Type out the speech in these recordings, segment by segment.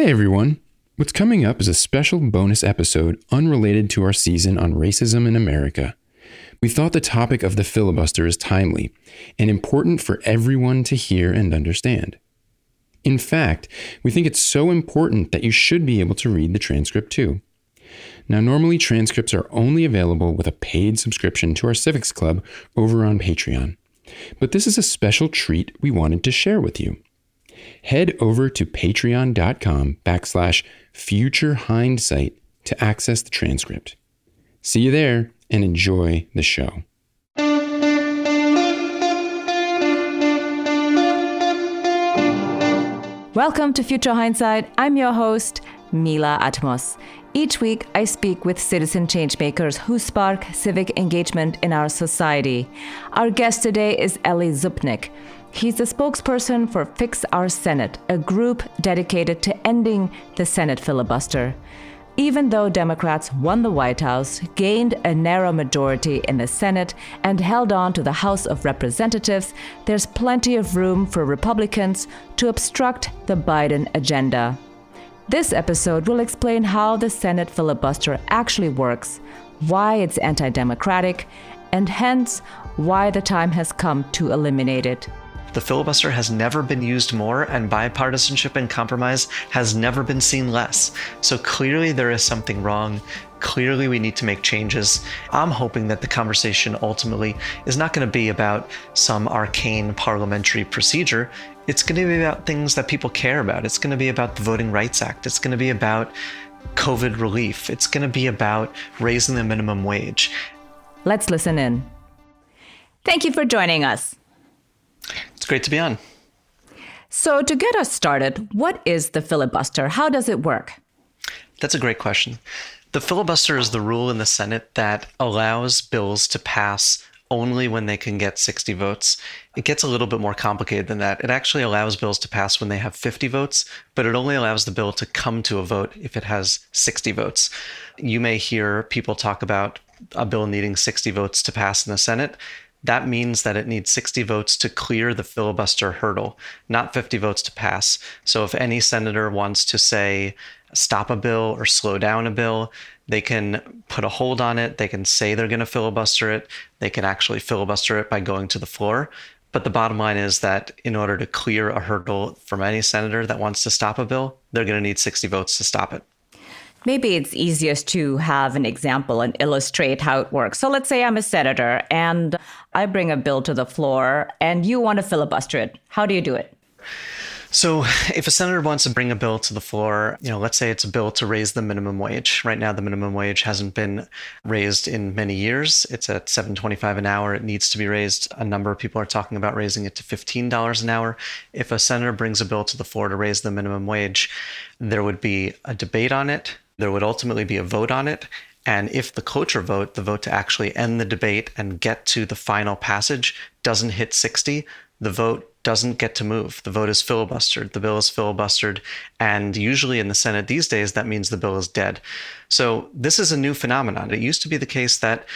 Hey everyone. What's coming up is a special bonus episode unrelated to our season on racism in America. We thought the topic of the filibuster is timely and important for everyone to hear and understand. In fact, we think it's so important that you should be able to read the transcript too. Now, normally transcripts are only available with a paid subscription to our Civics Club over on Patreon. But this is a special treat we wanted to share with you. Head over to patreon.com backslash future hindsight to access the transcript. See you there and enjoy the show. Welcome to Future Hindsight. I'm your host, Mila Atmos. Each week, I speak with citizen changemakers who spark civic engagement in our society. Our guest today is Eli Zupnick. He's the spokesperson for Fix Our Senate, a group dedicated to ending the Senate filibuster. Even though Democrats won the White House, gained a narrow majority in the Senate, and held on to the House of Representatives, there's plenty of room for Republicans to obstruct the Biden agenda. This episode will explain how the Senate filibuster actually works, why it's anti democratic, and hence why the time has come to eliminate it. The filibuster has never been used more, and bipartisanship and compromise has never been seen less. So clearly, there is something wrong. Clearly, we need to make changes. I'm hoping that the conversation ultimately is not going to be about some arcane parliamentary procedure. It's going to be about things that people care about. It's going to be about the Voting Rights Act. It's going to be about COVID relief. It's going to be about raising the minimum wage. Let's listen in. Thank you for joining us. Great to be on. So, to get us started, what is the filibuster? How does it work? That's a great question. The filibuster is the rule in the Senate that allows bills to pass only when they can get 60 votes. It gets a little bit more complicated than that. It actually allows bills to pass when they have 50 votes, but it only allows the bill to come to a vote if it has 60 votes. You may hear people talk about a bill needing 60 votes to pass in the Senate. That means that it needs 60 votes to clear the filibuster hurdle, not 50 votes to pass. So if any senator wants to say, stop a bill or slow down a bill, they can put a hold on it. They can say they're going to filibuster it. They can actually filibuster it by going to the floor. But the bottom line is that in order to clear a hurdle from any senator that wants to stop a bill, they're going to need 60 votes to stop it. Maybe it's easiest to have an example and illustrate how it works. So let's say I'm a senator and I bring a bill to the floor and you want to filibuster it. How do you do it? So, if a senator wants to bring a bill to the floor, you know, let's say it's a bill to raise the minimum wage. Right now, the minimum wage hasn't been raised in many years. It's at 7.25 an hour. It needs to be raised. A number of people are talking about raising it to $15 an hour. If a senator brings a bill to the floor to raise the minimum wage, there would be a debate on it. There would ultimately be a vote on it. And if the cloture vote, the vote to actually end the debate and get to the final passage, doesn't hit 60, the vote doesn't get to move. The vote is filibustered. The bill is filibustered. And usually in the Senate these days, that means the bill is dead. So this is a new phenomenon. It used to be the case that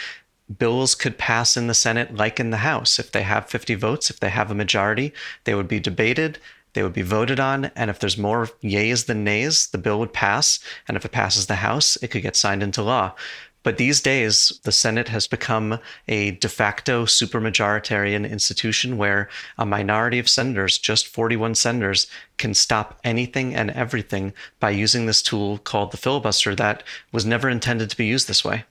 bills could pass in the Senate like in the House. If they have 50 votes, if they have a majority, they would be debated, they would be voted on. And if there's more yays than nays, the bill would pass. And if it passes the House, it could get signed into law. But these days, the Senate has become a de facto supermajoritarian institution where a minority of senators, just 41 senators, can stop anything and everything by using this tool called the filibuster that was never intended to be used this way.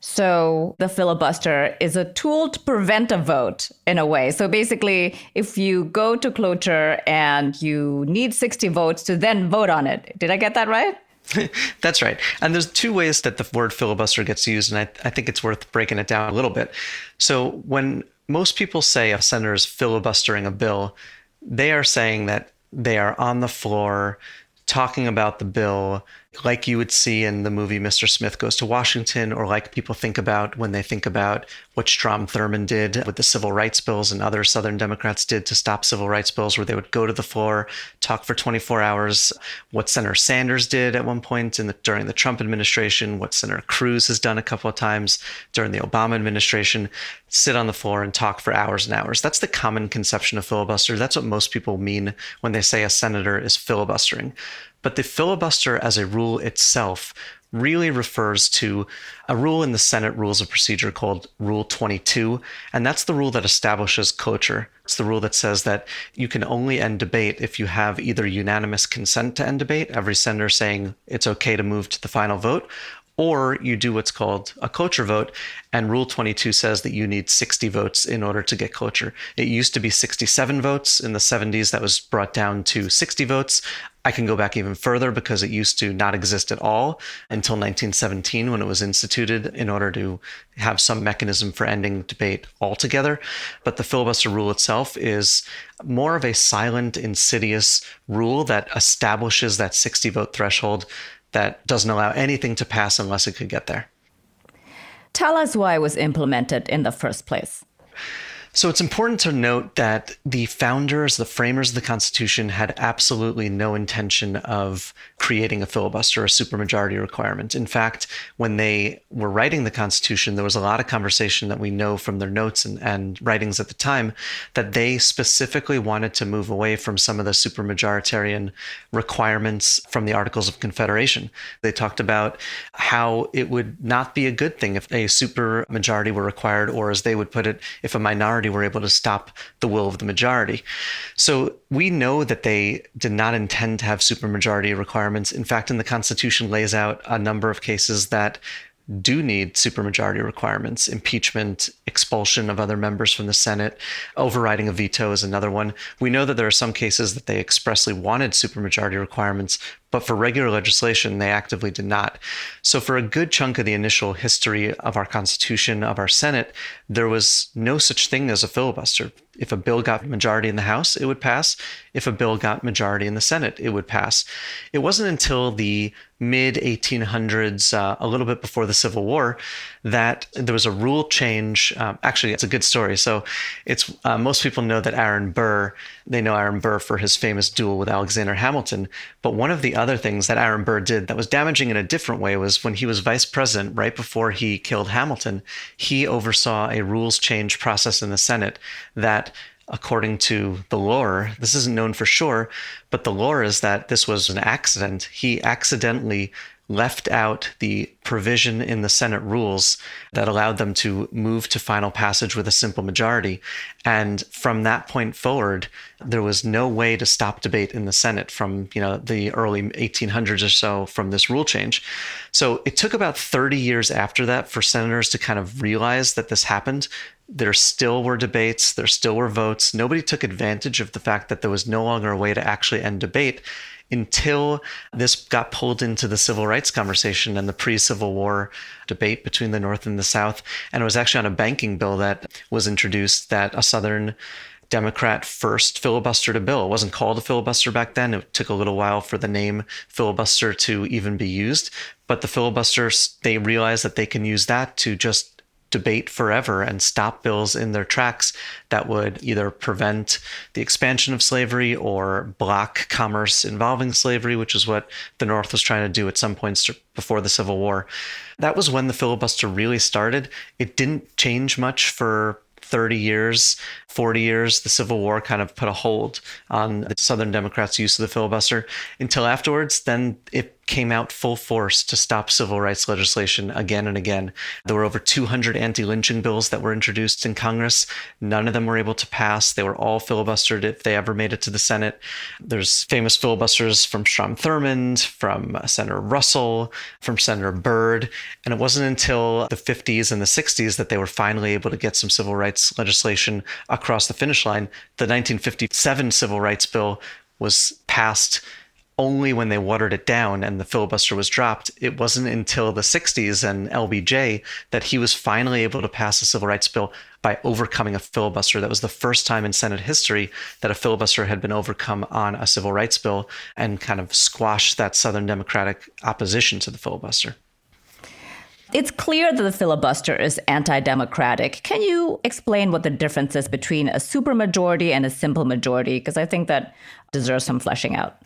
So the filibuster is a tool to prevent a vote in a way. So basically, if you go to cloture and you need 60 votes to then vote on it, did I get that right? That's right. And there's two ways that the word filibuster gets used, and I, I think it's worth breaking it down a little bit. So when most people say a senator is filibustering a bill, they are saying that they are on the floor talking about the bill like you would see in the movie Mr. Smith Goes to Washington, or like people think about when they think about what Strom Thurmond did with the civil rights bills and other Southern Democrats did to stop civil rights bills, where they would go to the floor, talk for 24 hours, what Senator Sanders did at one point in the, during the Trump administration, what Senator Cruz has done a couple of times during the Obama administration. sit on the floor and talk for hours and hours. That's the common conception of filibuster. That's what most people mean when they say a senator is filibustering. But the filibuster as a rule itself really refers to a rule in the Senate Rules of Procedure called Rule 22. And that's the rule that establishes cloture. It's the rule that says that you can only end debate if you have either unanimous consent to end debate, every senator saying it's okay to move to the final vote, or you do what's called a cloture vote. And Rule 22 says that you need 60 votes in order to get cloture. It used to be 67 votes in the 70s, that was brought down to 60 votes. I can go back even further because it used to not exist at all until 1917 when it was instituted in order to have some mechanism for ending debate altogether. But the filibuster rule itself is more of a silent, insidious rule that establishes that 60 vote threshold that doesn't allow anything to pass unless it could get there. Tell us why it was implemented in the first place. So it's important to note that the founders, the framers of the Constitution, had absolutely no intention of creating a filibuster, a supermajority requirement. In fact, when they were writing the Constitution, there was a lot of conversation that we know from their notes and, and writings at the time that they specifically wanted to move away from some of the supermajoritarian requirements from the Articles of Confederation. They talked about how it would not be a good thing if a supermajority were required, or as they would put it, if a minority minority were able to stop the will of the majority. So we know that they did not intend to have supermajority requirements. In fact, in the Constitution lays out a number of cases that do need supermajority requirements. Impeachment, expulsion of other members from the Senate, overriding a veto is another one. We know that there are some cases that they expressly wanted supermajority requirements, but for regular legislation, they actively did not. So, for a good chunk of the initial history of our Constitution, of our Senate, there was no such thing as a filibuster. If a bill got majority in the House, it would pass. If a bill got majority in the Senate, it would pass. It wasn't until the mid 1800s, uh, a little bit before the Civil War, that there was a rule change. Um, actually, it's a good story. So, it's uh, most people know that Aaron Burr. They know Aaron Burr for his famous duel with Alexander Hamilton. But one of the other things that Aaron Burr did that was damaging in a different way was when he was vice president, right before he killed Hamilton, he oversaw a rules change process in the Senate that according to the lore, this isn't known for sure, but the lore is that this was an accident. He accidentally left out the provision in the Senate rules that allowed them to move to final passage with a simple majority. And from that point forward, there was no way to stop debate in the Senate from, you know, the early 1800s or so from this rule change. So it took about 30 years after that for senators to kind of realize that this happened there still were debates, there still were votes. Nobody took advantage of the fact that there was no longer a way to actually end debate until this got pulled into the civil rights conversation and the pre Civil War debate between the North and the South. And it was actually on a banking bill that was introduced that a Southern Democrat first filibustered a bill. It wasn't called a filibuster back then. It took a little while for the name filibuster to even be used. But the filibusters, they realized that they can use that to just debate forever and stop bills in their tracks that would either prevent the expansion of slavery or block commerce involving slavery, which is what the North was trying to do at some points before the Civil War. That was when the filibuster really started. It didn't change much for 30 years, 40 years, the Civil War kind of put a hold on the Southern Democrats' use of the filibuster until afterwards. Then it came out full force to stop civil rights legislation again and again. There were over 200 anti lynching bills that were introduced in Congress. None of them were able to pass. They were all filibustered if they ever made it to the Senate. There's famous filibusters from Strom Thurmond, from Senator Russell, from Senator Byrd. And it wasn't until the 50s and the 60s that they were finally able to get some civil rights legislation across the finish line. The 1957 Civil Rights Bill was passed only when they watered it down and the filibuster was dropped. It wasn't until the 60s and LBJ that he was finally able to pass a civil rights bill by overcoming a filibuster. That was the first time in Senate history that a filibuster had been overcome on a civil rights bill and kind of squashed that Southern Democratic opposition to the filibuster. It's clear that the filibuster is anti democratic. Can you explain what the difference is between a supermajority and a simple majority? Because I think that deserves some fleshing out.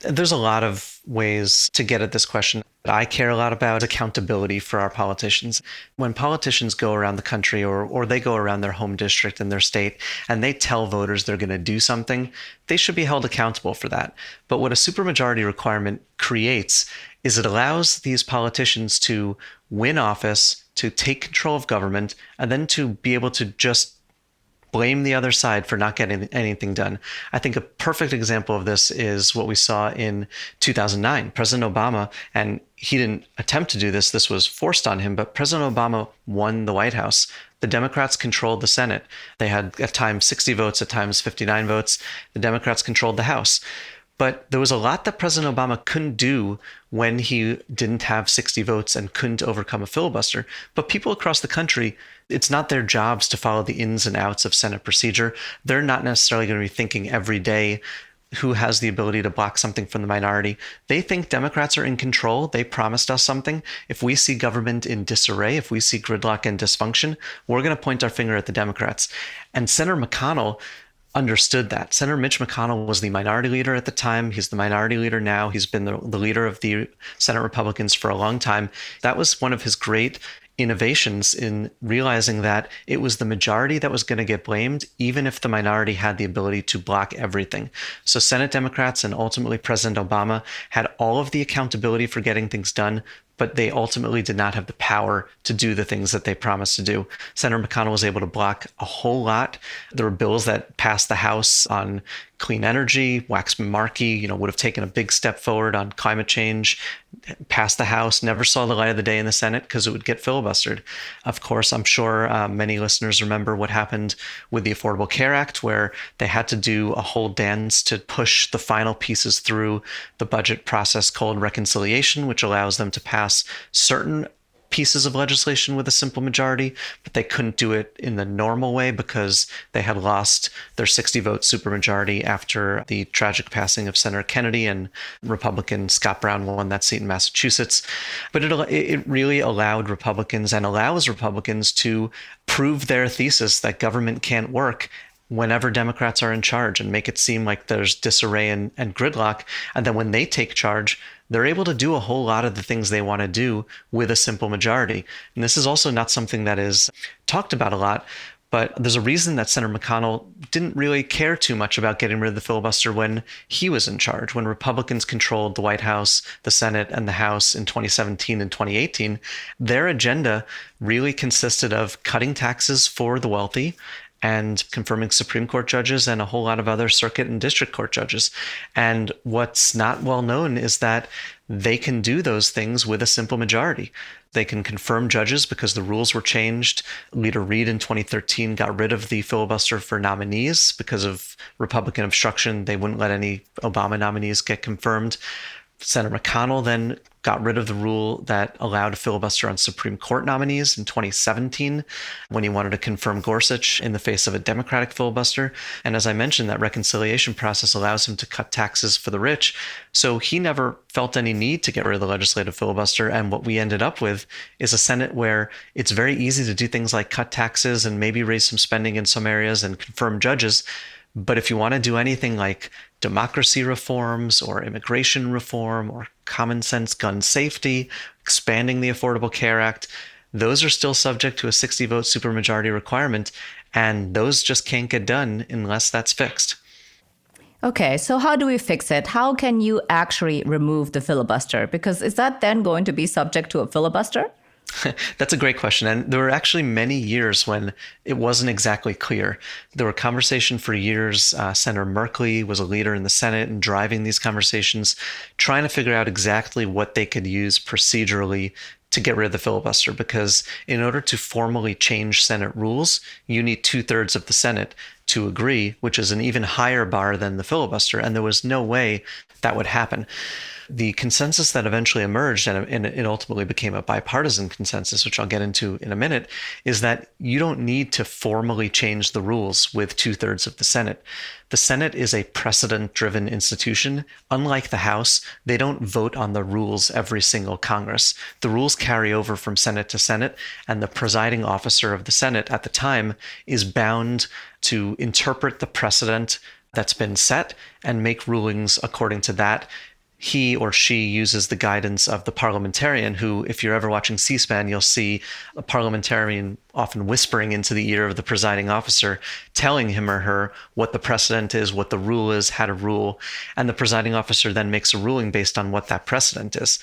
There's a lot of ways to get at this question. I care a lot about accountability for our politicians. When politicians go around the country or, or they go around their home district and their state and they tell voters they're going to do something, they should be held accountable for that. But what a supermajority requirement creates is it allows these politicians to win office, to take control of government, and then to be able to just blame the other side for not getting anything done. I think a perfect example of this is what we saw in 2009. President Obama, and he didn't attempt to do this, this was forced on him, but President Obama won the White House. The Democrats controlled the Senate. They had at times 60 votes, at times 59 votes. The Democrats controlled the House. But there was a lot that President Obama couldn't do when he didn't have 60 votes and couldn't overcome a filibuster. But people across the country, it's not their jobs to follow the ins and outs of Senate procedure. They're not necessarily going to be thinking every day who has the ability to block something from the minority. They think Democrats are in control. They promised us something. If we see government in disarray, if we see gridlock and dysfunction, we're going to point our finger at the Democrats. And Senator McConnell understood that. Senator Mitch McConnell was the minority leader at the time. He's the minority leader now. He's been the, the leader of the Senate Republicans for a long time. That was one of his great innovations in realizing that it was the majority that was going to get blamed, even if the minority had the ability to block everything. So, Senate Democrats and ultimately President Obama had all of the accountability for getting things done, but they ultimately did not have the power to do the things that they promised to do. Senator McConnell was able to block a whole lot. There were bills that passed the House on clean energy. Waxman Markey, you know, would have taken a big step forward on climate change, passed the House, never saw the light of the day in the Senate because it would get filibustered. Of course, I'm sure uh, many listeners remember what happened with the Affordable Care Act, where they had to do a whole dance to push the final pieces through the budget process called reconciliation, which allows them to pass certain pieces of legislation with a simple majority, but they couldn't do it in the normal way because they had lost their 60 vote supermajority after the tragic passing of Senator Kennedy and Republican Scott Brown won that seat in Massachusetts. But it, it really allowed Republicans and allows Republicans to prove their thesis that government can't work whenever Democrats are in charge and make it seem like there's disarray and, and gridlock. And then when they take charge, they're able to do a whole lot of the things they want to do with a simple majority. And this is also not something that is talked about a lot, but there's a reason that Senator McConnell didn't really care too much about getting rid of the filibuster when he was in charge, when Republicans controlled the White House, the Senate, and the House in 2017 and 2018. Their agenda really consisted of cutting taxes for the wealthy and confirming Supreme Court judges and a whole lot of other circuit and district court judges. And what's not well known is that they can do those things with a simple majority. They can confirm judges because the rules were changed. Leader Reid in 2013 got rid of the filibuster for nominees because of Republican obstruction. They wouldn't let any Obama nominees get confirmed. Senator McConnell then got rid of the rule that allowed a filibuster on Supreme Court nominees in 2017 when he wanted to confirm Gorsuch in the face of a Democratic filibuster. And as I mentioned, that reconciliation process allows him to cut taxes for the rich. So he never felt any need to get rid of the legislative filibuster. And what we ended up with is a Senate where it's very easy to do things like cut taxes and maybe raise some spending in some areas and confirm judges. But if you want to do anything like democracy reforms or immigration reform or common sense gun safety, expanding the Affordable Care Act, those are still subject to a 60 vote supermajority requirement. And those just can't get done unless that's fixed. Okay, so how do we fix it? How can you actually remove the filibuster? Because is that then going to be subject to a filibuster? That's a great question. And there were actually many years when it wasn't exactly clear. There were conversation for years. Uh, Senator Merkley was a leader in the Senate and driving these conversations, trying to figure out exactly what they could use procedurally to get rid of the filibuster. Because in order to formally change Senate rules, you need two thirds of the Senate to agree, which is an even higher bar than the filibuster. And there was no way that would happen the consensus that eventually emerged and, and it ultimately became a bipartisan consensus, which I'll get into in a minute, is that you don't need to formally change the rules with two thirds of the Senate. The Senate is a precedent driven institution. Unlike the House, they don't vote on the rules every single Congress. The rules carry over from Senate to Senate, and the presiding officer of the Senate at the time is bound to interpret the precedent that's been set and make rulings according to that he or she uses the guidance of the parliamentarian, who, if you're ever watching C SPAN, you'll see a parliamentarian often whispering into the ear of the presiding officer, telling him or her what the precedent is, what the rule is, how to rule. And the presiding officer then makes a ruling based on what that precedent is.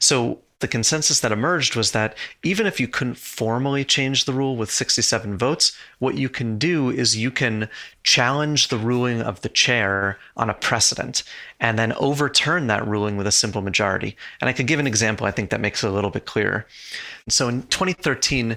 So the consensus that emerged was that even if you couldn't formally change the rule with 67 votes, what you can do is you can challenge the ruling of the chair on a precedent and then overturn that ruling with a simple majority. And I could give an example, I think that makes it a little bit clearer. So in 2013,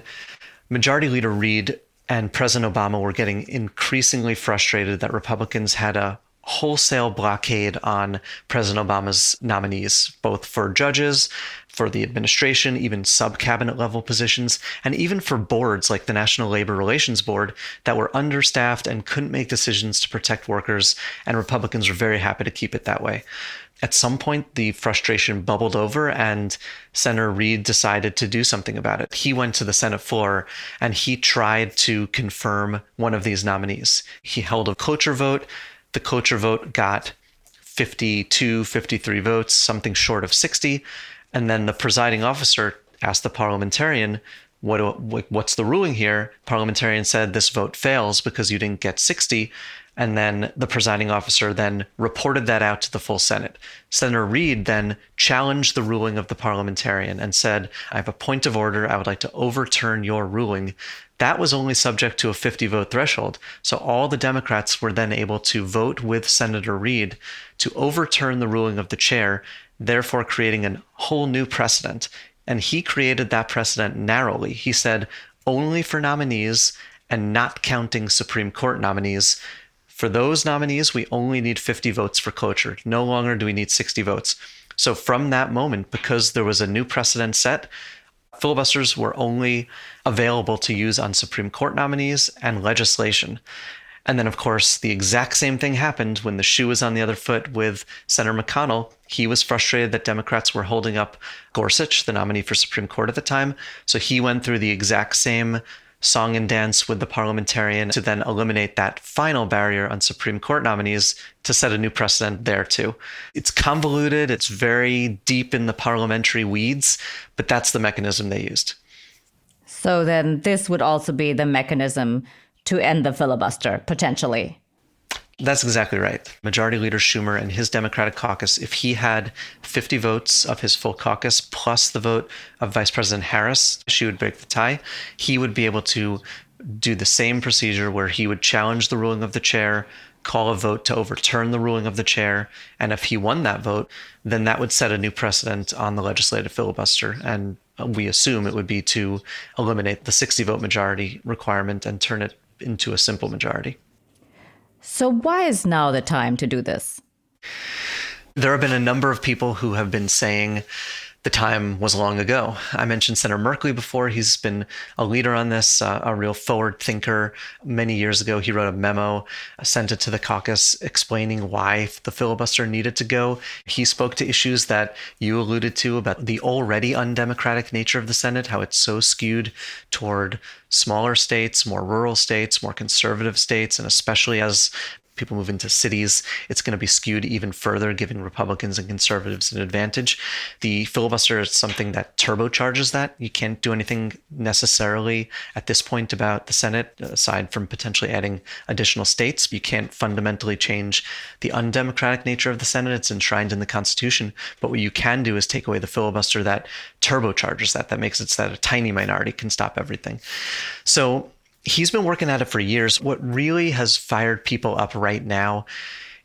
Majority Leader Reid and President Obama were getting increasingly frustrated that Republicans had a wholesale blockade on President Obama's nominees, both for judges, for the administration, even sub cabinet level positions, and even for boards like the National Labor Relations Board that were understaffed and couldn't make decisions to protect workers. And Republicans were very happy to keep it that way. At some point, the frustration bubbled over, and Senator Reid decided to do something about it. He went to the Senate floor and he tried to confirm one of these nominees. He held a cloture vote the cloture vote got 52, 53 votes, something short of 60. And then the presiding officer asked the parliamentarian, what, what's the ruling here? Parliamentarian said this vote fails because you didn't get 60. And then the presiding officer then reported that out to the full Senate. Senator Reid then challenged the ruling of the parliamentarian and said, I have a point of order. I would like to overturn your ruling that was only subject to a 50 vote threshold. So all the Democrats were then able to vote with Senator Reid to overturn the ruling of the chair, therefore creating a whole new precedent. And he created that precedent narrowly. He said only for nominees and not counting Supreme Court nominees. For those nominees, we only need 50 votes for cloture. No longer do we need 60 votes. So from that moment, because there was a new precedent set, filibusters were only available to use on Supreme Court nominees and legislation. And then, of course, the exact same thing happened when the shoe was on the other foot with Senator McConnell. He was frustrated that Democrats were holding up Gorsuch, the nominee for Supreme Court at the time. So he went through the exact same song and dance with the parliamentarian to then eliminate that final barrier on Supreme Court nominees to set a new precedent there too. It's convoluted, it's very deep in the parliamentary weeds, but that's the mechanism they used. So then this would also be the mechanism to end the filibuster potentially. That's exactly right. Majority Leader Schumer and his Democratic caucus, if he had 50 votes of his full caucus plus the vote of Vice President Harris, she would break the tie. He would be able to do the same procedure where he would challenge the ruling of the chair, call a vote to overturn the ruling of the chair. And if he won that vote, then that would set a new precedent on the legislative filibuster. And we assume it would be to eliminate the 60 vote majority requirement and turn it into a simple majority. So, why is now the time to do this? There have been a number of people who have been saying the time was long ago. I mentioned Senator Merkley before. He's been a leader on this, uh, a real forward thinker. Many years ago, he wrote a memo, sent it to the caucus explaining why the filibuster needed to go. He spoke to issues that you alluded to about the already undemocratic nature of the Senate, how it's so skewed toward smaller states, more rural states, more conservative states, and especially as people move into cities, it's going to be skewed even further, giving Republicans and conservatives an advantage. The filibuster is something that turbocharges that. You can't do anything necessarily at this point about the Senate, aside from potentially adding additional states. You can't fundamentally change the undemocratic nature of the Senate. It's enshrined in the Constitution. But what you can do is take away the filibuster that turbocharges that, that makes it so that a tiny minority can stop everything. So he's been working at it for years. What really has fired people up right now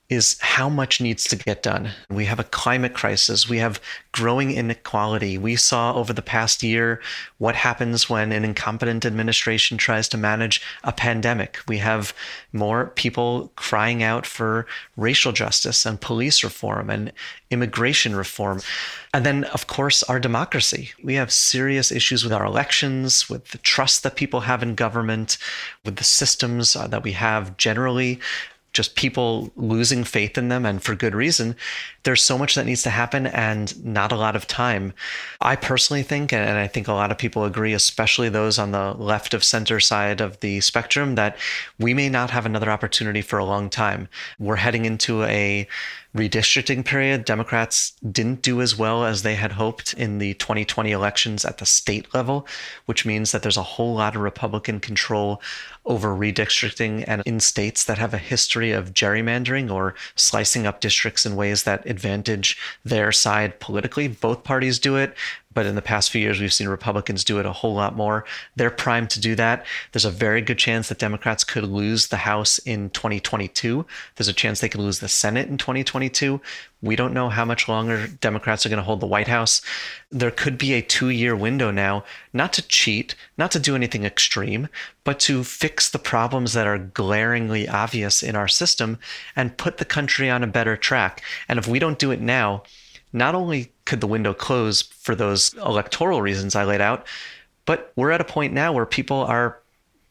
is how much needs to get done. We have a climate crisis. We have growing inequality. We saw over the past year what happens when an incompetent administration tries to manage a pandemic. We have more people crying out for racial justice and police reform and immigration reform. And then, of course, our democracy. We have serious issues with our elections, with the trust that people have in government, with the systems uh, that we have generally just people losing faith in them and for good reason. There's so much that needs to happen and not a lot of time. I personally think, and I think a lot of people agree, especially those on the left of center side of the spectrum, that we may not have another opportunity for a long time. We're heading into a redistricting period, Democrats didn't do as well as they had hoped in the 2020 elections at the state level, which means that there's a whole lot of Republican control over redistricting and in states that have a history of gerrymandering or slicing up districts in ways that advantage their side politically. Both parties do it. But in the past few years, we've seen Republicans do it a whole lot more. They're primed to do that. There's a very good chance that Democrats could lose the House in 2022. There's a chance they could lose the Senate in 2022. We don't know how much longer Democrats are going to hold the White House. There could be a two year window now, not to cheat, not to do anything extreme, but to fix the problems that are glaringly obvious in our system and put the country on a better track. And if we don't do it now, not only could the window close for those electoral reasons I laid out, but we're at a point now where people are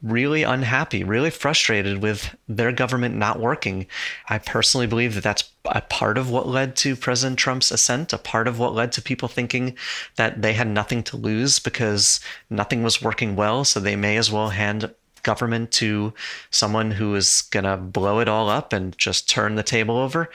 really unhappy, really frustrated with their government not working. I personally believe that that's a part of what led to President Trump's ascent, a part of what led to people thinking that they had nothing to lose because nothing was working well, so they may as well hand government to someone who is going to blow it all up and just turn the table over.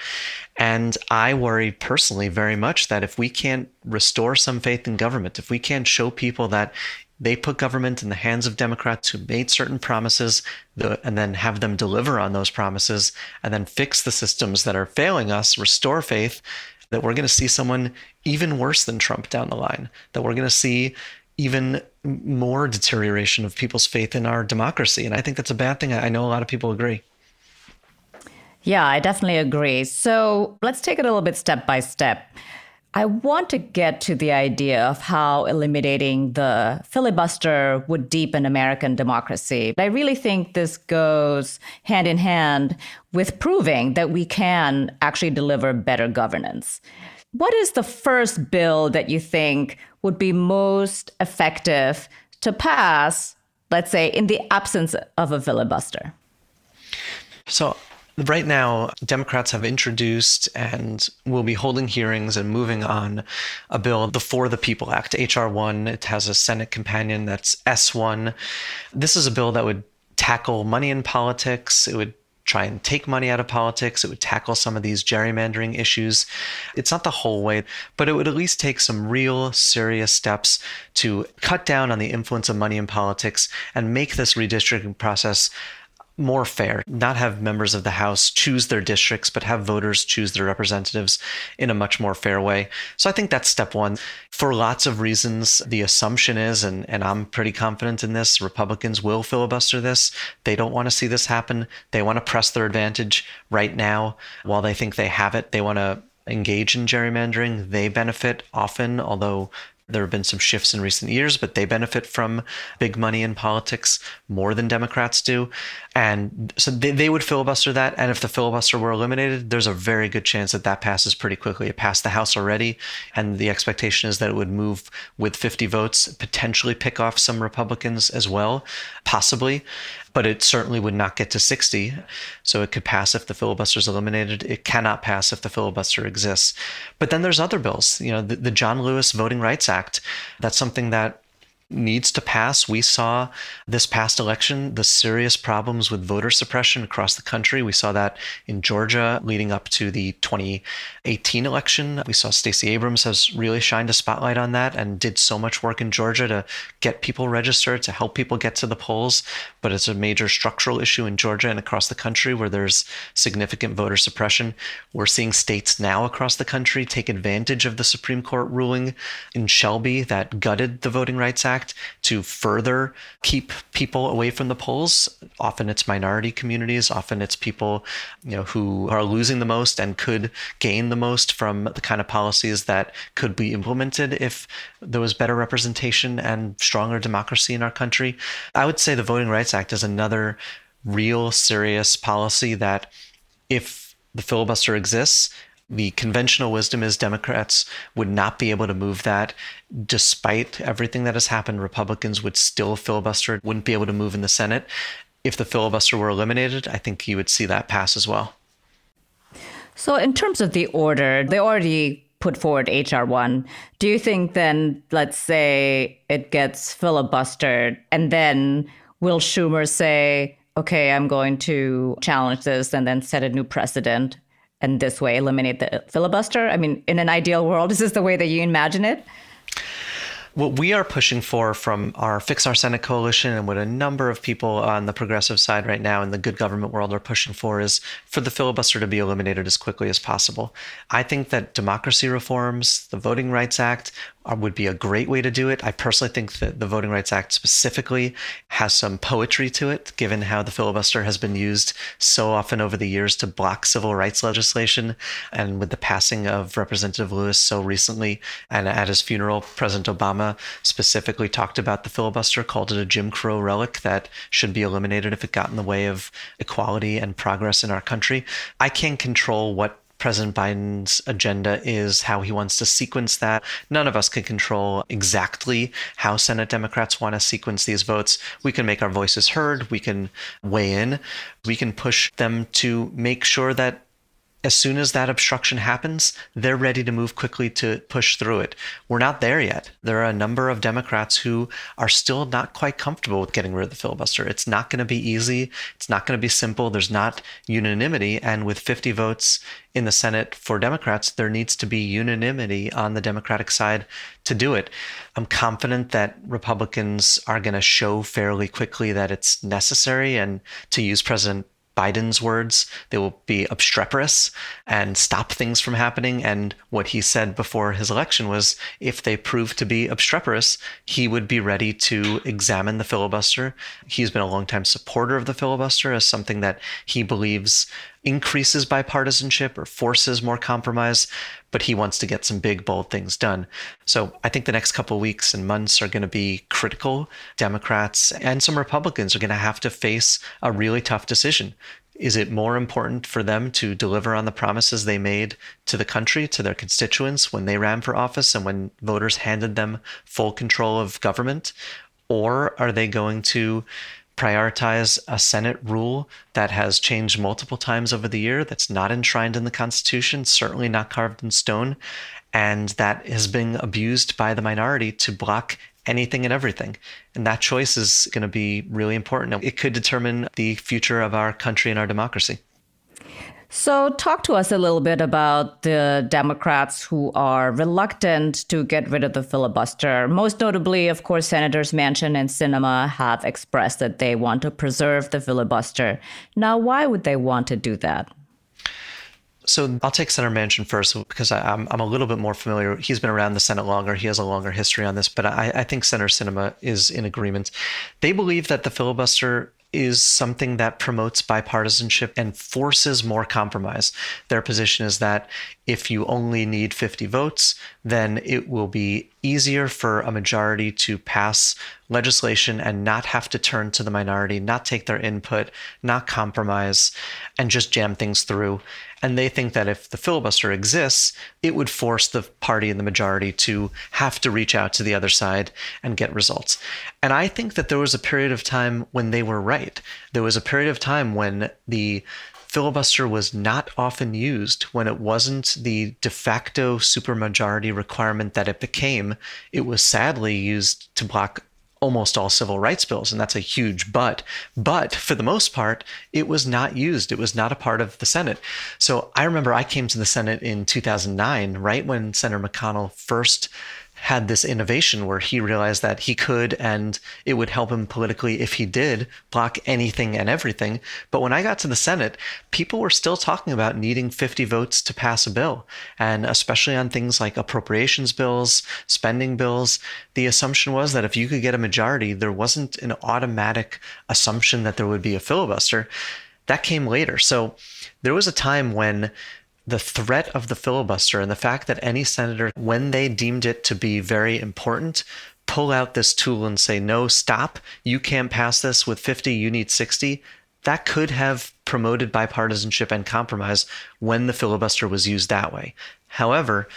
And I worry personally very much that if we can't restore some faith in government, if we can't show people that they put government in the hands of Democrats who made certain promises and then have them deliver on those promises and then fix the systems that are failing us, restore faith, that we're going to see someone even worse than Trump down the line, that we're going to see even more deterioration of people's faith in our democracy. And I think that's a bad thing. I know a lot of people agree. Yeah, I definitely agree. So let's take it a little bit step by step. I want to get to the idea of how eliminating the filibuster would deepen American democracy. I really think this goes hand in hand with proving that we can actually deliver better governance. What is the first bill that you think would be most effective to pass, let's say, in the absence of a filibuster? So, right now, Democrats have introduced and will be holding hearings and moving on a bill, the For the People Act, H.R. 1. It has a Senate companion that's S1. This is a bill that would tackle money in politics. It would try and take money out of politics. It would tackle some of these gerrymandering issues. It's not the whole way, but it would at least take some real serious steps to cut down on the influence of money in politics and make this redistricting process more fair, not have members of the House choose their districts, but have voters choose their representatives in a much more fair way. So I think that's step one. For lots of reasons, the assumption is, and, and I'm pretty confident in this, Republicans will filibuster this. They don't want to see this happen. They want to press their advantage right now while they think they have it. They want to engage in gerrymandering. They benefit often, although there have been some shifts in recent years, but they benefit from big money in politics more than Democrats do. And so they, they would filibuster that. And if the filibuster were eliminated, there's a very good chance that that passes pretty quickly. It passed the House already. And the expectation is that it would move with 50 votes, potentially pick off some Republicans as well, possibly but it certainly would not get to 60. So it could pass if the filibuster is eliminated. It cannot pass if the filibuster exists. But then there's other bills, you know, the, the John Lewis Voting Rights Act. That's something that needs to pass. We saw this past election the serious problems with voter suppression across the country. We saw that in Georgia leading up to the 2018 election. We saw Stacey Abrams has really shined a spotlight on that and did so much work in Georgia to get people registered, to help people get to the polls. But it's a major structural issue in Georgia and across the country where there's significant voter suppression. We're seeing states now across the country take advantage of the Supreme Court ruling in Shelby that gutted the Voting Rights Act Act to further keep people away from the polls. Often it's minority communities, often it's people you know who are losing the most and could gain the most from the kind of policies that could be implemented if there was better representation and stronger democracy in our country. I would say the Voting Rights Act is another real serious policy that if the filibuster exists, the conventional wisdom is Democrats would not be able to move that. Despite everything that has happened, Republicans would still filibuster, wouldn't be able to move in the Senate. If the filibuster were eliminated, I think you would see that pass as well. So, in terms of the order, they already put forward HR 1. Do you think then, let's say it gets filibustered, and then will Schumer say, okay, I'm going to challenge this and then set a new precedent? And this way eliminate the filibuster? I mean, in an ideal world, is this the way that you imagine it? What we are pushing for from our Fix Our Senate coalition and what a number of people on the progressive side right now in the good government world are pushing for is for the filibuster to be eliminated as quickly as possible. I think that democracy reforms, the Voting Rights Act, Uh, would be a great way to do it. I personally think that the Voting Rights Act specifically has some poetry to it, given how the filibuster has been used so often over the years to block civil rights legislation. And with the passing of Representative Lewis so recently, and at his funeral, President Obama specifically talked about the filibuster, called it a Jim Crow relic that should be eliminated if it got in the way of equality and progress in our country. I can't control what President Biden's agenda is, how he wants to sequence that. None of us can control exactly how Senate Democrats want to sequence these votes. We can make our voices heard, we can weigh in, we can push them to make sure that as soon as that obstruction happens, they're ready to move quickly to push through it. We're not there yet. There are a number of Democrats who are still not quite comfortable with getting rid of the filibuster. It's not going to be easy. It's not going to be simple. There's not unanimity. And with 50 votes in the Senate for Democrats, there needs to be unanimity on the Democratic side to do it. I'm confident that Republicans are going to show fairly quickly that it's necessary. And to use President Biden's words, they will be obstreperous and stop things from happening. And what he said before his election was if they prove to be obstreperous, he would be ready to examine the filibuster. He's been a longtime supporter of the filibuster as something that he believes increases bipartisanship or forces more compromise, but he wants to get some big, bold things done. So I think the next couple weeks and months are going to be critical. Democrats and some Republicans are going to have to face a really tough decision. Is it more important for them to deliver on the promises they made to the country, to their constituents when they ran for office and when voters handed them full control of government? Or are they going to prioritize a Senate rule that has changed multiple times over the year, that's not enshrined in the Constitution, certainly not carved in stone, and that has been abused by the minority to block anything and everything. And that choice is going to be really important. It could determine the future of our country and our democracy. So, talk to us a little bit about the Democrats who are reluctant to get rid of the filibuster. Most notably, of course, Senators Manchin and Sinema have expressed that they want to preserve the filibuster. Now, why would they want to do that? So I'll take Senator Manchin first because I, am a little bit more familiar. He's been around the Senate longer. He has a longer history on this, but I, I think Senator Sinema is in agreement. They believe that the filibuster is something that promotes bipartisanship and forces more compromise. Their position is that if you only need 50 votes, then it will be easier for a majority to pass legislation and not have to turn to the minority, not take their input, not compromise, and just jam things through. And they think that if the filibuster exists, it would force the party in the majority to have to reach out to the other side and get results. And I think that there was a period of time when they were right. There was a period of time when the filibuster was not often used when it wasn't the de facto supermajority requirement that it became. It was sadly used to block almost all civil rights bills, and that's a huge but. But for the most part, it was not used. It was not a part of the Senate. So I remember I came to the Senate in 2009, right when Senator McConnell first had this innovation where he realized that he could and it would help him politically if he did block anything and everything. But when I got to the Senate, people were still talking about needing 50 votes to pass a bill. And especially on things like appropriations bills, spending bills, the assumption was that if you could get a majority, there wasn't an automatic assumption that there would be a filibuster. That came later. So there was a time when the threat of the filibuster and the fact that any senator, when they deemed it to be very important, pull out this tool and say, no, stop, you can't pass this with 50, you need 60, that could have promoted bipartisanship and compromise when the filibuster was used that way. However,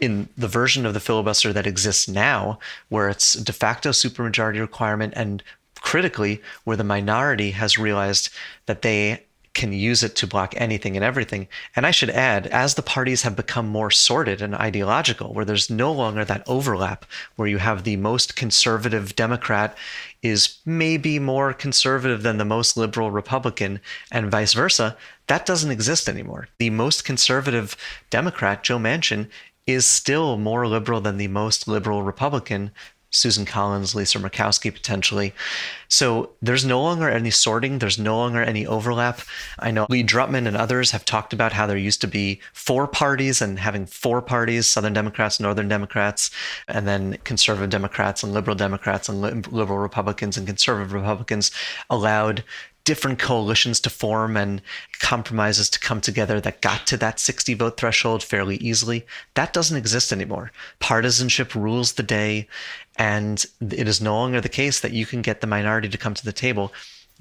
in the version of the filibuster that exists now, where it's de facto supermajority requirement and critically, where the minority has realized that they can use it to block anything and everything. And I should add, as the parties have become more sorted and ideological, where there's no longer that overlap, where you have the most conservative Democrat is maybe more conservative than the most liberal Republican, and vice versa, That doesn't exist anymore. The most conservative Democrat, Joe Manchin, is still more liberal than the most liberal Republican, Susan Collins, Lisa Murkowski potentially. So there's no longer any sorting, there's no longer any overlap. I know Lee Drutman and others have talked about how there used to be four parties and having four parties Southern Democrats, Northern Democrats, and then conservative Democrats and liberal Democrats and liberal Republicans and conservative Republicans allowed different coalitions to form and compromises to come together that got to that 60 vote threshold fairly easily. That doesn't exist anymore. Partisanship rules the day, and it is no longer the case that you can get the minority to come to the table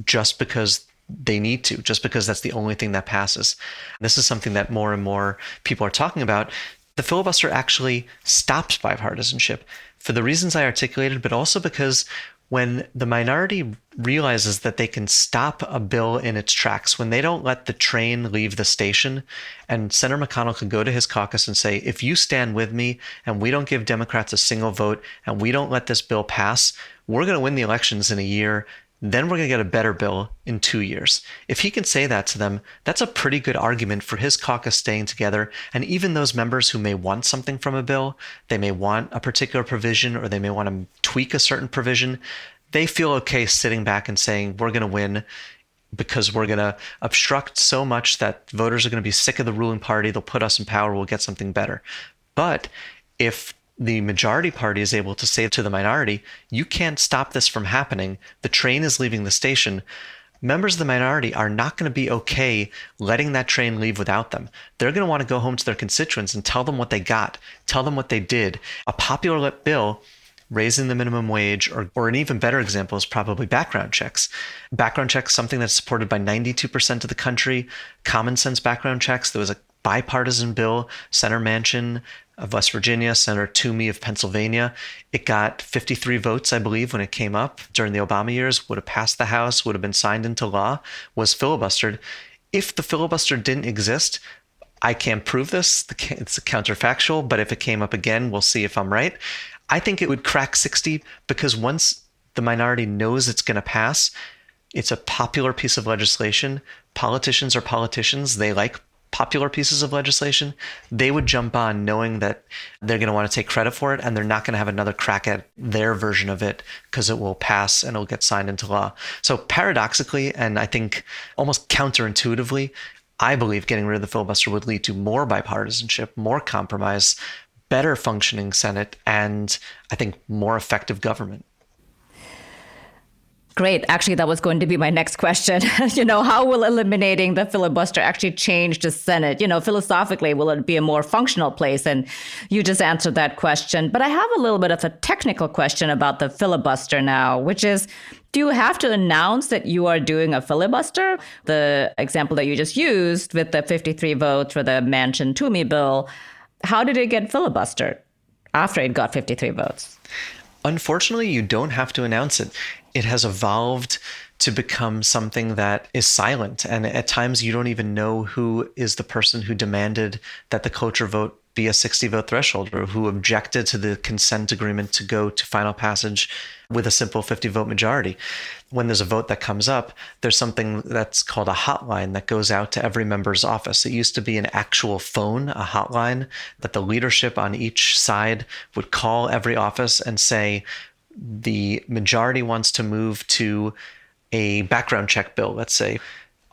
just because they need to, just because that's the only thing that passes. This is something that more and more people are talking about. The filibuster actually stops bipartisanship for the reasons I articulated, but also because when the minority realizes that they can stop a bill in its tracks, when they don't let the train leave the station, and Senator McConnell can go to his caucus and say, if you stand with me and we don't give Democrats a single vote and we don't let this bill pass, we're going to win the elections in a year then we're going to get a better bill in two years. If he can say that to them, that's a pretty good argument for his caucus staying together. And even those members who may want something from a bill, they may want a particular provision or they may want to tweak a certain provision, they feel okay sitting back and saying, we're going to win because we're going to obstruct so much that voters are going to be sick of the ruling party. They'll put us in power. We'll get something better. But if the majority party is able to say to the minority, you can't stop this from happening. The train is leaving the station. Members of the minority are not going to be okay letting that train leave without them. They're going to want to go home to their constituents and tell them what they got, tell them what they did. A popular bill raising the minimum wage, or, or an even better example is probably background checks. Background checks, something that's supported by 92% of the country. Common sense background checks. There was a bipartisan bill, Senator Manchin of West Virginia, Senator Toomey of Pennsylvania. It got 53 votes, I believe, when it came up during the Obama years, would have passed the House, would have been signed into law, was filibustered. If the filibuster didn't exist, I can't prove this. It's a counterfactual, but if it came up again, we'll see if I'm right. I think it would crack 60 because once the minority knows it's going to pass, it's a popular piece of legislation. Politicians are politicians. They like popular pieces of legislation, they would jump on knowing that they're going to want to take credit for it and they're not going to have another crack at their version of it because it will pass and it'll get signed into law. So, paradoxically, and I think almost counterintuitively, I believe getting rid of the filibuster would lead to more bipartisanship, more compromise, better functioning Senate, and I think more effective government. Great. Actually, that was going to be my next question. you know, how will eliminating the filibuster actually change the Senate? You know, philosophically, will it be a more functional place? And you just answered that question. But I have a little bit of a technical question about the filibuster now, which is do you have to announce that you are doing a filibuster? The example that you just used with the 53 votes for the Manchin Toomey bill, how did it get filibustered after it got 53 votes? Unfortunately, you don't have to announce it it has evolved to become something that is silent. And at times, you don't even know who is the person who demanded that the cloture vote be a 60 vote threshold or who objected to the consent agreement to go to final passage with a simple 50 vote majority. When there's a vote that comes up, there's something that's called a hotline that goes out to every member's office. It used to be an actual phone, a hotline that the leadership on each side would call every office and say, the majority wants to move to a background check bill, let's say,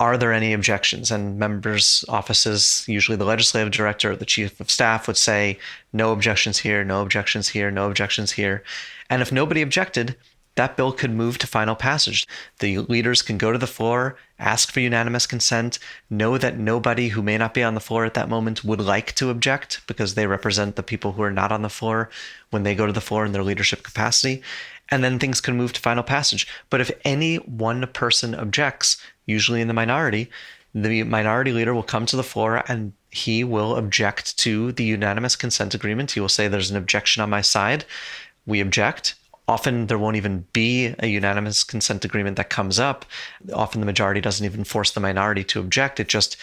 are there any objections? And members' offices, usually the legislative director or the chief of staff, would say, no objections here, no objections here, no objections here. And if nobody objected, that bill could move to final passage. The leaders can go to the floor, ask for unanimous consent, know that nobody who may not be on the floor at that moment would like to object because they represent the people who are not on the floor when they go to the floor in their leadership capacity. And then things can move to final passage. But if any one person objects, usually in the minority, the minority leader will come to the floor and he will object to the unanimous consent agreement. He will say, There's an objection on my side. We object often there won't even be a unanimous consent agreement that comes up. Often the majority doesn't even force the minority to object. It just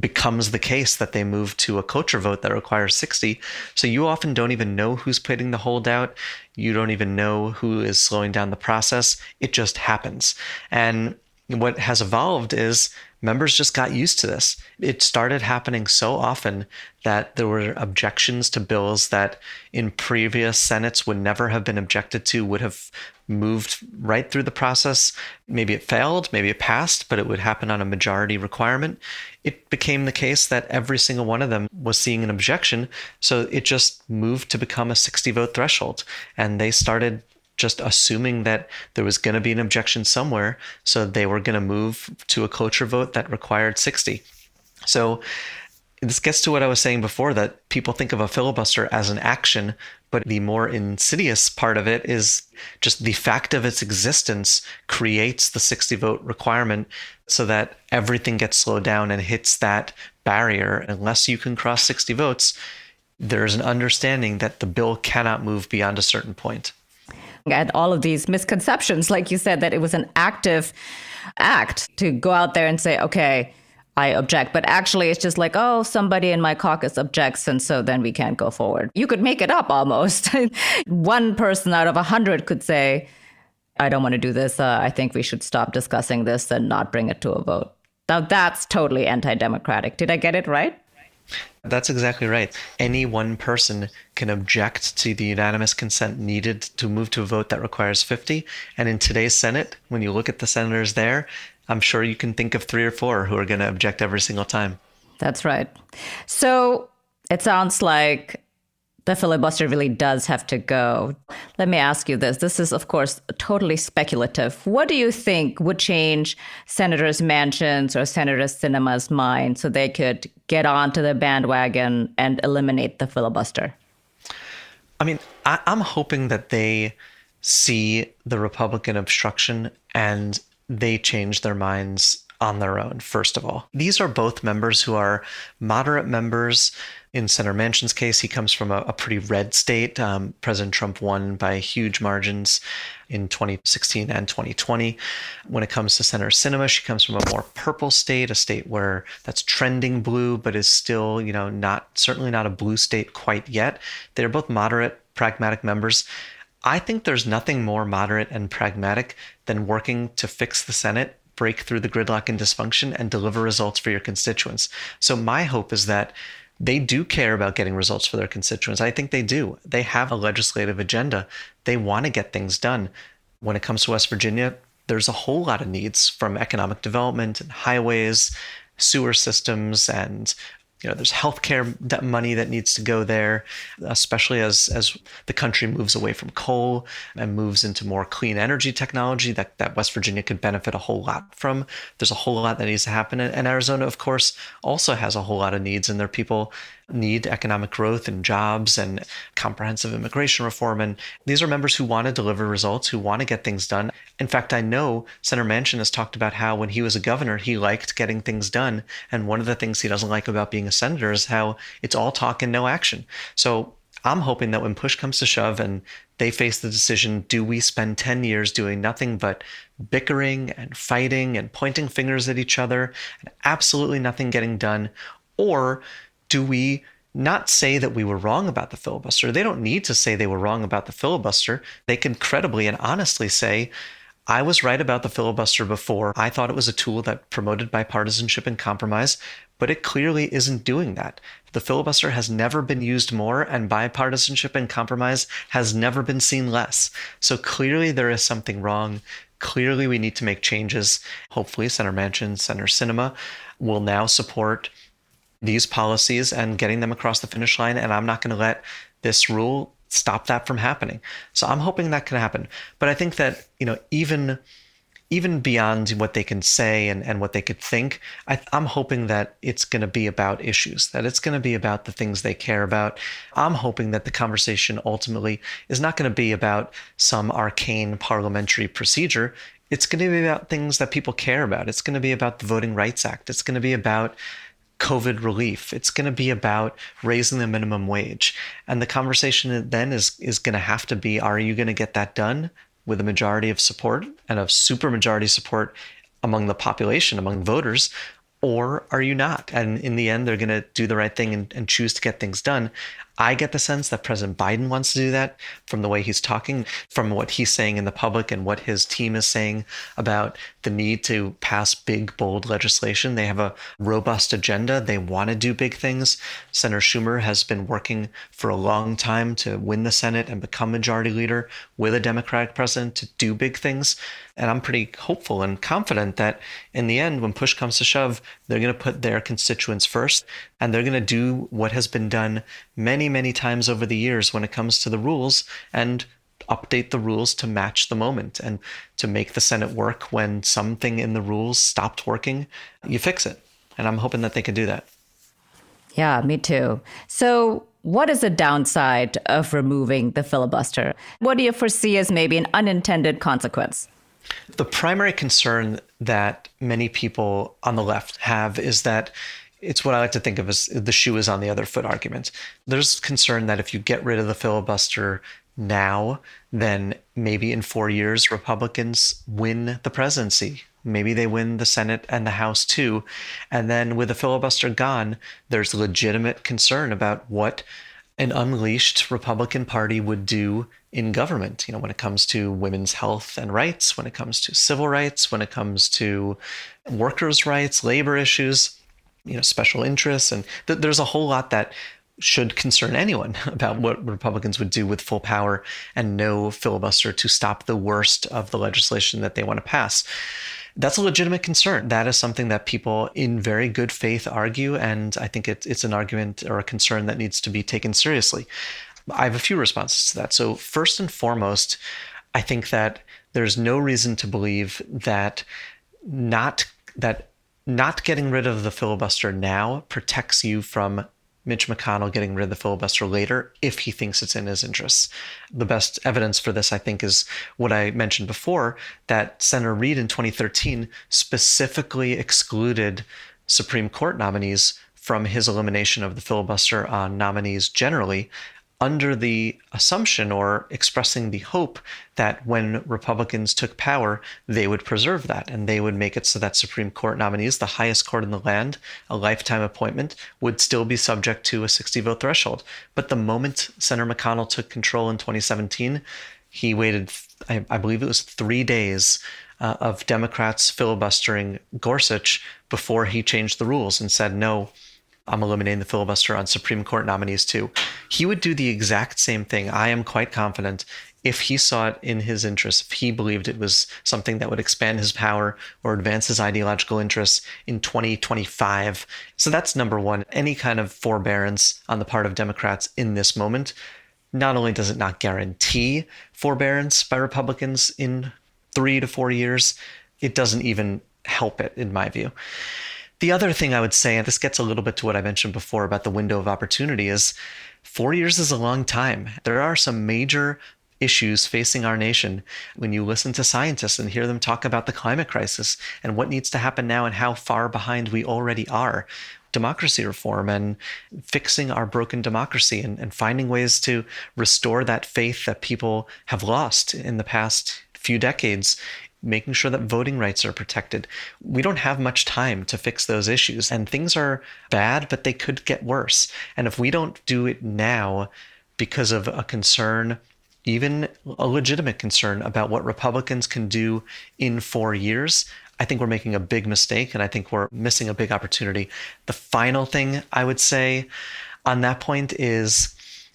becomes the case that they move to a cloture vote that requires 60. So you often don't even know who's putting the holdout. You don't even know who is slowing down the process. It just happens. And what has evolved is members just got used to this. It started happening so often that there were objections to bills that in previous Senates would never have been objected to, would have moved right through the process. Maybe it failed, maybe it passed, but it would happen on a majority requirement. It became the case that every single one of them was seeing an objection. So it just moved to become a 60 vote threshold. And they started just assuming that there was going to be an objection somewhere. So they were going to move to a cloture vote that required 60. So this gets to what I was saying before that people think of a filibuster as an action, but the more insidious part of it is just the fact of its existence creates the 60 vote requirement so that everything gets slowed down and hits that barrier. Unless you can cross 60 votes, there's an understanding that the bill cannot move beyond a certain point and all of these misconceptions, like you said, that it was an active act to go out there and say, okay, I object. But actually, it's just like, oh, somebody in my caucus objects, and so then we can't go forward. You could make it up almost. One person out of a hundred could say, I don't want to do this. Uh, I think we should stop discussing this and not bring it to a vote. Now, that's totally anti democratic. Did I get it right? That's exactly right. Any one person can object to the unanimous consent needed to move to a vote that requires 50. And in today's Senate, when you look at the senators there, I'm sure you can think of three or four who are going to object every single time. That's right. So it sounds like the filibuster really does have to go. Let me ask you this. This is, of course, totally speculative. What do you think would change Senators Manchin's or Senator Sinema's mind so they could get onto the bandwagon and eliminate the filibuster? I mean, I, I'm hoping that they see the Republican obstruction and they change their minds on their own, first of all. These are both members who are moderate members. In Senator Manchin's case, he comes from a, a pretty red state. Um, President Trump won by huge margins in 2016 and 2020. When it comes to Senator Sinema, she comes from a more purple state, a state where that's trending blue, but is still, you know, not certainly not a blue state quite yet. They're both moderate, pragmatic members. I think there's nothing more moderate and pragmatic than working to fix the Senate break through the gridlock and dysfunction and deliver results for your constituents. So my hope is that they do care about getting results for their constituents. I think they do. They have a legislative agenda. They want to get things done. When it comes to West Virginia, there's a whole lot of needs from economic development and highways, sewer systems, and you know, there's healthcare money that needs to go there, especially as as the country moves away from coal and moves into more clean energy technology that, that West Virginia could benefit a whole lot from. There's a whole lot that needs to happen. And Arizona, of course, also has a whole lot of needs, and their people need economic growth and jobs and comprehensive immigration reform. And these are members who want to deliver results, who want to get things done. In fact, I know Senator Manchin has talked about how when he was a governor, he liked getting things done. And one of the things he doesn't like about being a senator is how it's all talk and no action. So I'm hoping that when push comes to shove and they face the decision do we spend 10 years doing nothing but bickering and fighting and pointing fingers at each other and absolutely nothing getting done? Or do we not say that we were wrong about the filibuster? They don't need to say they were wrong about the filibuster. They can credibly and honestly say, I was right about the filibuster before. I thought it was a tool that promoted bipartisanship and compromise, but it clearly isn't doing that. The filibuster has never been used more, and bipartisanship and compromise has never been seen less. So clearly there is something wrong. Clearly we need to make changes. Hopefully, Senator Manchin, Senator Sinema will now support these policies and getting them across the finish line. And I'm not going to let this rule stop that from happening. So I'm hoping that can happen. But I think that, you know, even even beyond what they can say and, and what they could think, I, I'm hoping that it's going to be about issues, that it's going to be about the things they care about. I'm hoping that the conversation ultimately is not going to be about some arcane parliamentary procedure. It's going to be about things that people care about. It's going to be about the Voting Rights Act. It's going to be about COVID relief. It's going to be about raising the minimum wage. And the conversation then is, is going to have to be are you going to get that done with a majority of support and a supermajority support among the population, among voters? Or are you not? And in the end, they're going to do the right thing and, and choose to get things done. I get the sense that President Biden wants to do that from the way he's talking, from what he's saying in the public and what his team is saying about the need to pass big, bold legislation. They have a robust agenda. They want to do big things. Senator Schumer has been working for a long time to win the Senate and become majority leader with a Democratic president to do big things. And I'm pretty hopeful and confident that in the end, when push comes to shove, they're going to put their constituents first and they're going to do what has been done many, many times over the years when it comes to the rules and update the rules to match the moment and to make the Senate work when something in the rules stopped working, you fix it. And I'm hoping that they can do that. Yeah, me too. So, what is the downside of removing the filibuster? What do you foresee as maybe an unintended consequence? The primary concern that many people on the left have is that it's what I like to think of as the shoe is on the other foot argument. There's concern that if you get rid of the filibuster now, then maybe in four years, Republicans win the presidency. Maybe they win the Senate and the House too. And then with the filibuster gone, there's legitimate concern about what an unleashed Republican Party would do in government, you know, when it comes to women's health and rights, when it comes to civil rights, when it comes to workers' rights, labor issues, you know, special interests. And th- there's a whole lot that should concern anyone about what Republicans would do with full power and no filibuster to stop the worst of the legislation that they want to pass. That's a legitimate concern. That is something that people in very good faith argue, and I think it, it's an argument or a concern that needs to be taken seriously. I have a few responses to that. So, first and foremost, I think that there's no reason to believe that not that not getting rid of the filibuster now protects you from Mitch McConnell getting rid of the filibuster later if he thinks it's in his interests. The best evidence for this, I think, is what I mentioned before that Senator Reid in 2013 specifically excluded Supreme Court nominees from his elimination of the filibuster on nominees generally under the assumption or expressing the hope that when Republicans took power, they would preserve that and they would make it so that Supreme Court nominees, the highest court in the land, a lifetime appointment, would still be subject to a 60 vote threshold. But the moment Senator McConnell took control in 2017, he waited, I, I believe it was three days uh, of Democrats filibustering Gorsuch before he changed the rules and said, no, I'm eliminating the filibuster on Supreme Court nominees too. He would do the exact same thing. I am quite confident if he saw it in his interest, if he believed it was something that would expand his power or advance his ideological interests in 2025. So that's number one. Any kind of forbearance on the part of Democrats in this moment, not only does it not guarantee forbearance by Republicans in three to four years, it doesn't even help it, in my view. The other thing I would say, and this gets a little bit to what I mentioned before about the window of opportunity, is four years is a long time. There are some major issues facing our nation when you listen to scientists and hear them talk about the climate crisis and what needs to happen now and how far behind we already are democracy reform and fixing our broken democracy and, and finding ways to restore that faith that people have lost in the past few decades making sure that voting rights are protected. We don't have much time to fix those issues, and things are bad, but they could get worse. And if we don't do it now because of a concern, even a legitimate concern about what Republicans can do in four years, I think we're making a big mistake, and I think we're missing a big opportunity. The final thing I would say on that point is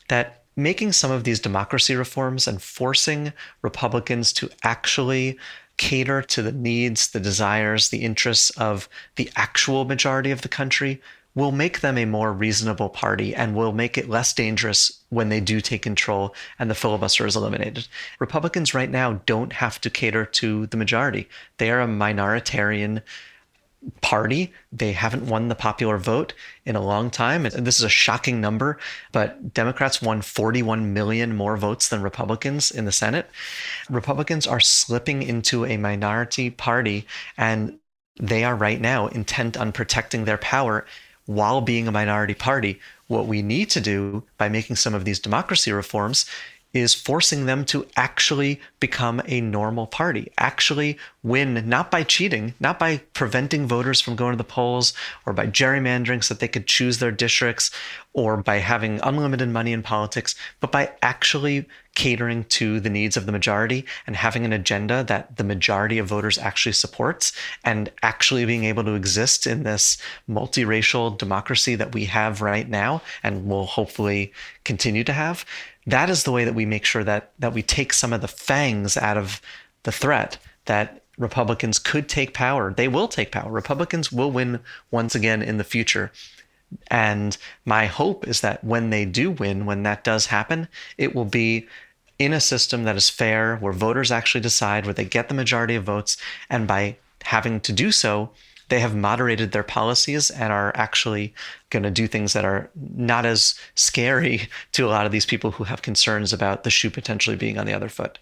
that making some of these democracy reforms and forcing Republicans to actually cater to the needs, the desires, the interests of the actual majority of the country will make them a more reasonable party and will make it less dangerous when they do take control and the filibuster is eliminated. Republicans right now don't have to cater to the majority. They are a minoritarian party. They haven't won the popular vote in a long time. And this is a shocking number, but Democrats won 41 million more votes than Republicans in the Senate. Republicans are slipping into a minority party, and they are right now intent on protecting their power while being a minority party. What we need to do by making some of these democracy reforms is forcing them to actually become a normal party, actually win, not by cheating, not by preventing voters from going to the polls or by gerrymandering so that they could choose their districts or by having unlimited money in politics, but by actually catering to the needs of the majority and having an agenda that the majority of voters actually supports and actually being able to exist in this multiracial democracy that we have right now and will hopefully continue to have that is the way that we make sure that that we take some of the fangs out of the threat that Republicans could take power. They will take power. Republicans will win once again in the future. And my hope is that when they do win, when that does happen, it will be in a system that is fair, where voters actually decide, where they get the majority of votes. And by having to do so, they have moderated their policies and are actually going to do things that are not as scary to a lot of these people who have concerns about the shoe potentially being on the other foot.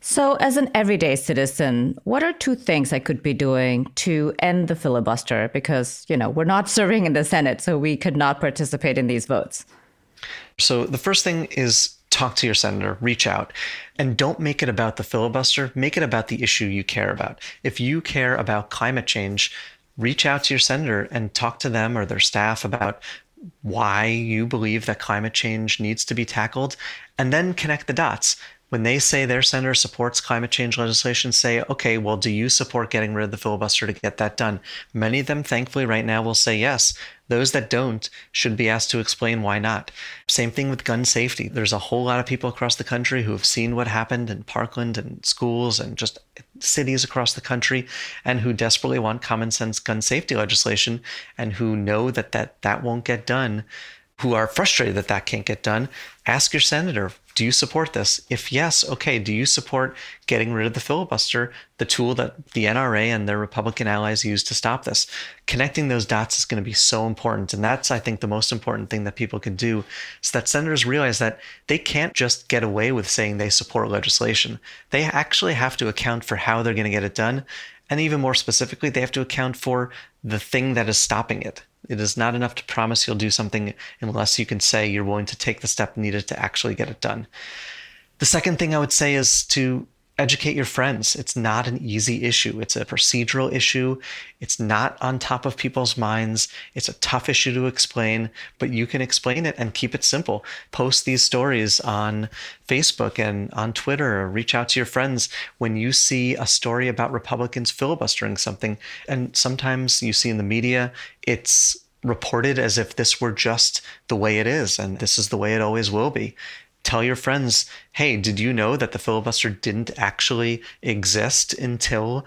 So, as an everyday citizen, what are two things I could be doing to end the filibuster? Because, you know, we're not serving in the Senate, so we could not participate in these votes. So, the first thing is talk to your senator, reach out, and don't make it about the filibuster. Make it about the issue you care about. If you care about climate change, reach out to your senator and talk to them or their staff about why you believe that climate change needs to be tackled, and then connect the dots when they say their senator supports climate change legislation, say, okay, well, do you support getting rid of the filibuster to get that done? Many of them, thankfully, right now will say yes. Those that don't should be asked to explain why not. Same thing with gun safety. There's a whole lot of people across the country who have seen what happened in Parkland and schools and just cities across the country and who desperately want common sense gun safety legislation and who know that that, that won't get done who are frustrated that that can't get done, ask your senator, do you support this? If yes, okay, do you support getting rid of the filibuster, the tool that the NRA and their Republican allies use to stop this? Connecting those dots is going to be so important. And that's, I think, the most important thing that people can do so that senators realize that they can't just get away with saying they support legislation. They actually have to account for how they're going to get it done. And even more specifically, they have to account for the thing that is stopping it. It is not enough to promise you'll do something unless you can say you're willing to take the step needed to actually get it done. The second thing I would say is to educate your friends. It's not an easy issue. It's a procedural issue. It's not on top of people's minds. It's a tough issue to explain, but you can explain it and keep it simple. Post these stories on Facebook and on Twitter, or reach out to your friends when you see a story about Republicans filibustering something. And sometimes you see in the media, it's reported as if this were just the way it is and this is the way it always will be tell your friends, hey, did you know that the filibuster didn't actually exist until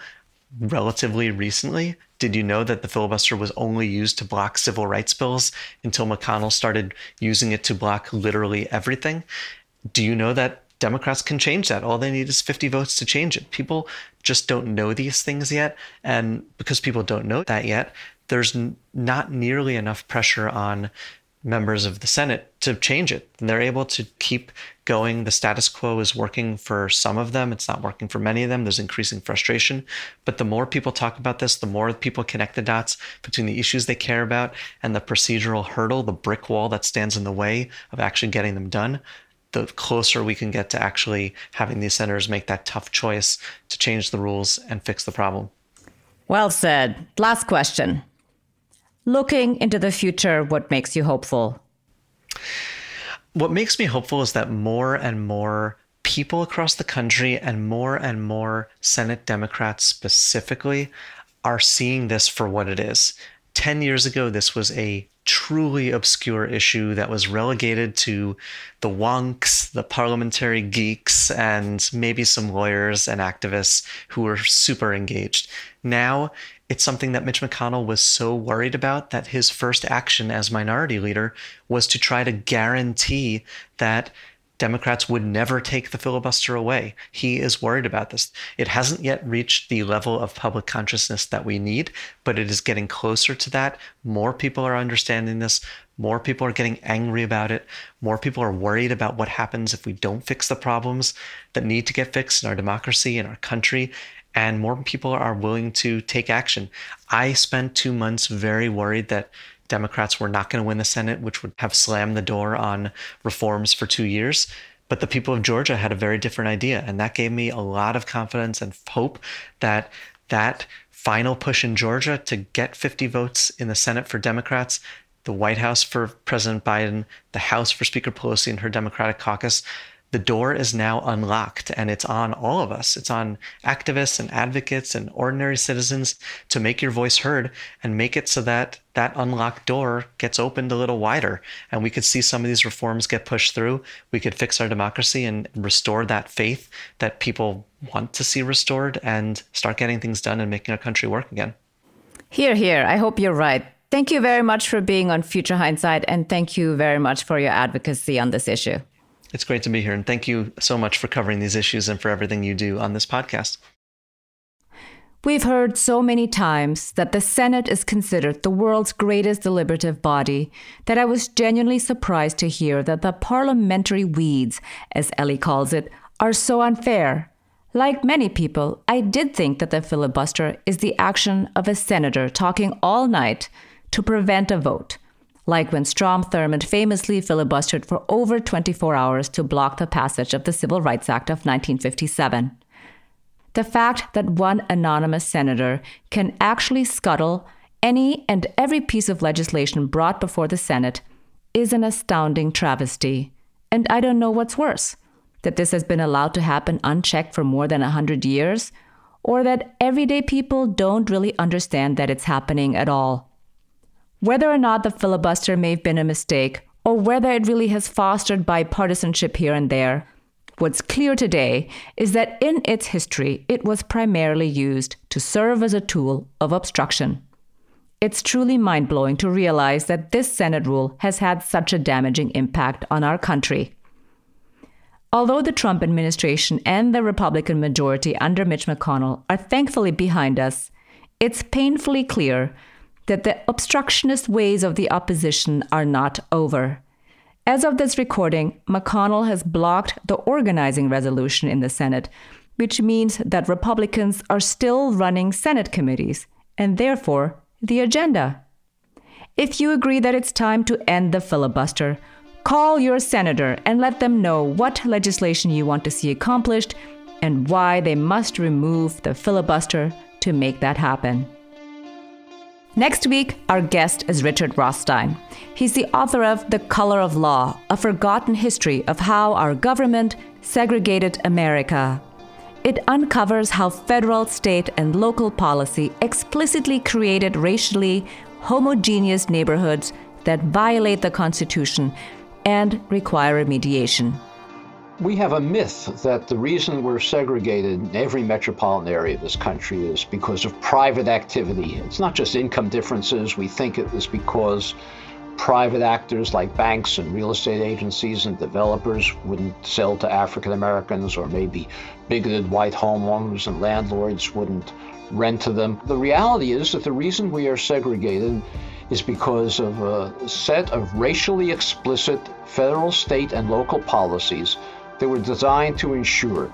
relatively recently? Did you know that the filibuster was only used to block civil rights bills until McConnell started using it to block literally everything? Do you know that Democrats can change that? All they need is 50 votes to change it. People just don't know these things yet. And because people don't know that yet, there's not nearly enough pressure on members of the Senate to change it. And they're able to keep going. The status quo is working for some of them. It's not working for many of them. There's increasing frustration. But the more people talk about this, the more people connect the dots between the issues they care about and the procedural hurdle, the brick wall that stands in the way of actually getting them done. The closer we can get to actually having these senators make that tough choice to change the rules and fix the problem. Well said. Last question looking into the future, what makes you hopeful? What makes me hopeful is that more and more people across the country and more and more Senate Democrats specifically are seeing this for what it is. 10 years ago, this was a truly obscure issue that was relegated to the wonks, the parliamentary geeks, and maybe some lawyers and activists who were super engaged. Now it's something that Mitch McConnell was so worried about that his first action as minority leader was to try to guarantee that Democrats would never take the filibuster away. He is worried about this. It hasn't yet reached the level of public consciousness that we need, but it is getting closer to that. More people are understanding this. More people are getting angry about it. More people are worried about what happens if we don't fix the problems that need to get fixed in our democracy, in our country and more people are willing to take action. I spent two months very worried that Democrats were not going to win the Senate, which would have slammed the door on reforms for two years. But the people of Georgia had a very different idea. And that gave me a lot of confidence and hope that that final push in Georgia to get 50 votes in the Senate for Democrats, the White House for President Biden, the House for Speaker Pelosi and her Democratic caucus, the door is now unlocked and it's on all of us. It's on activists and advocates and ordinary citizens to make your voice heard and make it so that that unlocked door gets opened a little wider and we could see some of these reforms get pushed through. We could fix our democracy and restore that faith that people want to see restored and start getting things done and making our country work again. Hear, hear. I hope you're right. Thank you very much for being on Future Hindsight and thank you very much for your advocacy on this issue. It's great to be here. And thank you so much for covering these issues and for everything you do on this podcast. We've heard so many times that the Senate is considered the world's greatest deliberative body that I was genuinely surprised to hear that the parliamentary weeds, as Eli calls it, are so unfair. Like many people, I did think that the filibuster is the action of a senator talking all night to prevent a vote like when Strom Thurmond famously filibustered for over 24 hours to block the passage of the Civil Rights Act of 1957. The fact that one anonymous senator can actually scuttle any and every piece of legislation brought before the Senate is an astounding travesty. And I don't know what's worse that this has been allowed to happen unchecked for more than 100 years, or that everyday people don't really understand that it's happening at all. Whether or not the filibuster may have been a mistake, or whether it really has fostered bipartisanship here and there, what's clear today is that in its history, it was primarily used to serve as a tool of obstruction. It's truly mind blowing to realize that this Senate rule has had such a damaging impact on our country. Although the Trump administration and the Republican majority under Mitch McConnell are thankfully behind us, it's painfully clear that the obstructionist ways of the opposition are not over. As of this recording, McConnell has blocked the organizing resolution in the Senate, which means that Republicans are still running Senate committees and therefore the agenda. If you agree that it's time to end the filibuster, call your senator and let them know what legislation you want to see accomplished and why they must remove the filibuster to make that happen. Next week, our guest is Richard Rothstein. He's the author of The Color of Law, a forgotten history of how our government segregated America. It uncovers how federal, state, and local policy explicitly created racially homogeneous neighborhoods that violate the Constitution and require remediation. We have a myth that the reason we're segregated in every metropolitan area of this country is because of private activity. It's not just income differences. We think it is because private actors like banks and real estate agencies and developers wouldn't sell to African Americans, or maybe bigoted white homeowners and landlords wouldn't rent to them. The reality is that the reason we are segregated is because of a set of racially explicit federal, state, and local policies they were designed to ensure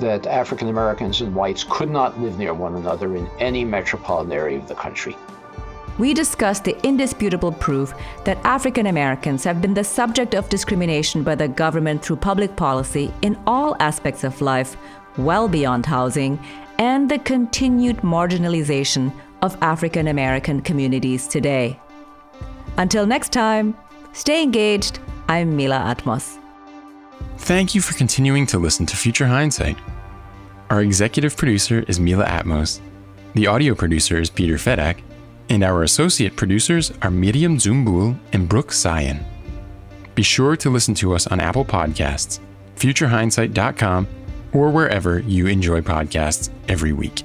that African Americans and whites could not live near one another in any metropolitan area of the country. We discussed the indisputable proof that African Americans have been the subject of discrimination by the government through public policy in all aspects of life, well beyond housing, and the continued marginalization of African American communities today. Until next time, stay engaged. I'm Mila Atmos. Thank you for continuing to listen to Future Hindsight. Our executive producer is Mila Atmos, the audio producer is Peter Fedak, and our associate producers are Miriam Zumbul and Brooke Sion. Be sure to listen to us on Apple Podcasts, futurehindsight.com, or wherever you enjoy podcasts every week.